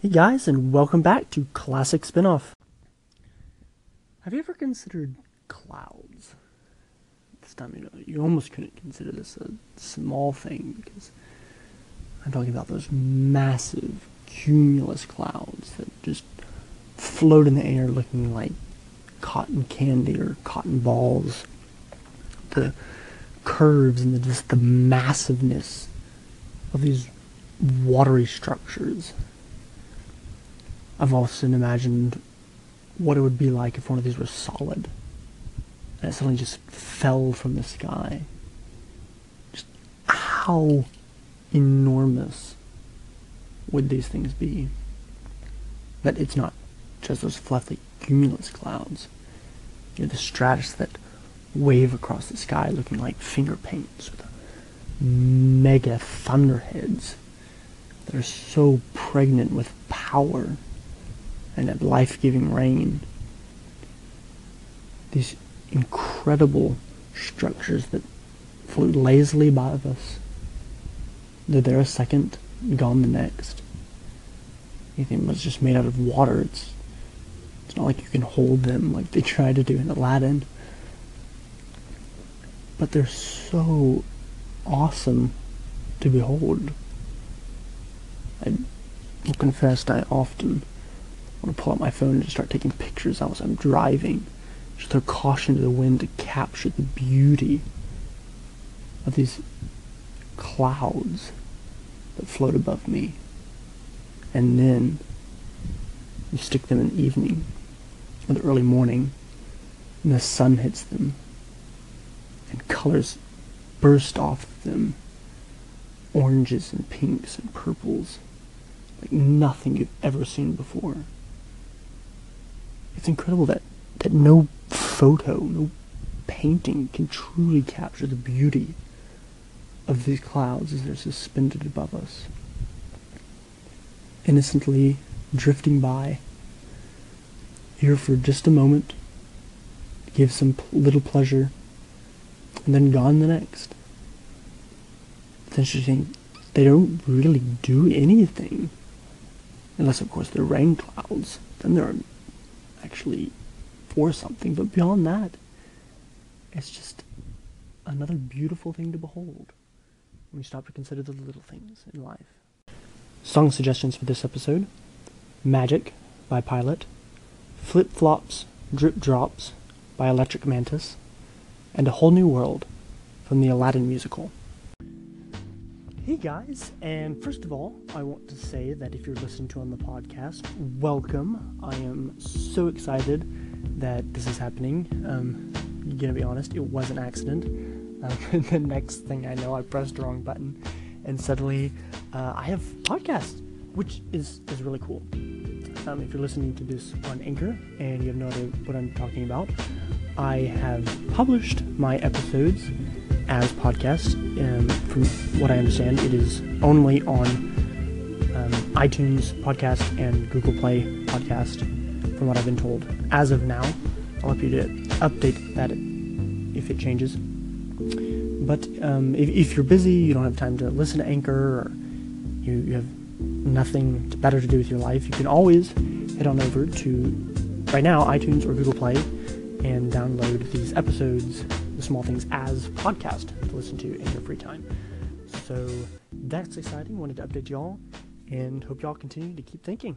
Hey guys, and welcome back to Classic Spinoff. Have you ever considered clouds? This time, you know, you almost couldn't consider this a small thing because I'm talking about those massive cumulus clouds that just float in the air looking like cotton candy or cotton balls. The curves and the, just the massiveness of these watery structures. I've often imagined what it would be like if one of these was solid and it suddenly just fell from the sky. Just how enormous would these things be? That it's not just those fluffy cumulus clouds. You know, the stratus that wave across the sky looking like finger paints with mega thunderheads that are so pregnant with power and that life-giving rain. These incredible structures that float lazily above us. They're there a second, gone the next. Anything that's just made out of water, it's it's not like you can hold them like they try to do in Aladdin. But they're so awesome to behold. I will confess I often want to pull out my phone and just start taking pictures as I'm driving. Just throw caution to the wind to capture the beauty of these clouds that float above me. And then you stick them in the evening or the early morning, and the sun hits them, and colors burst off them oranges and pinks and purples like nothing you've ever seen before. It's incredible that, that no photo, no painting can truly capture the beauty of these clouds as they're suspended above us. Innocently drifting by, here for just a moment, give some little pleasure, and then gone the next. It's interesting, they don't really do anything. Unless, of course, they're rain clouds. Then they're actually for something. But beyond that, it's just another beautiful thing to behold when you stop to consider the little things in life. Song suggestions for this episode Magic by Pilot, Flip Flops, Drip Drops by Electric Mantis, and A Whole New World from the Aladdin musical. Hey guys, and first of all, I want to say that if you're listening to on the podcast, welcome. I am so excited that this is happening. Um, I'm gonna be honest, it was an accident. Um, the next thing I know, I pressed the wrong button, and suddenly uh, I have podcast, which is is really cool. Um, if you're listening to this on Anchor and you have no idea what I'm talking about, I have published my episodes as podcasts. Um, from what I understand, it is only on um, iTunes podcast and Google Play podcast, from what I've been told. As of now, I'll you to update that if it changes. But um, if, if, you're busy, you don't have time to listen to Anchor, or you, you have nothing better to do with your life, you can always head on over to, right now, iTunes or Google Play and download these episodes the small things as podcast to listen to in your free time. So that's exciting. Wanted to update y'all and hope y'all continue to keep thinking.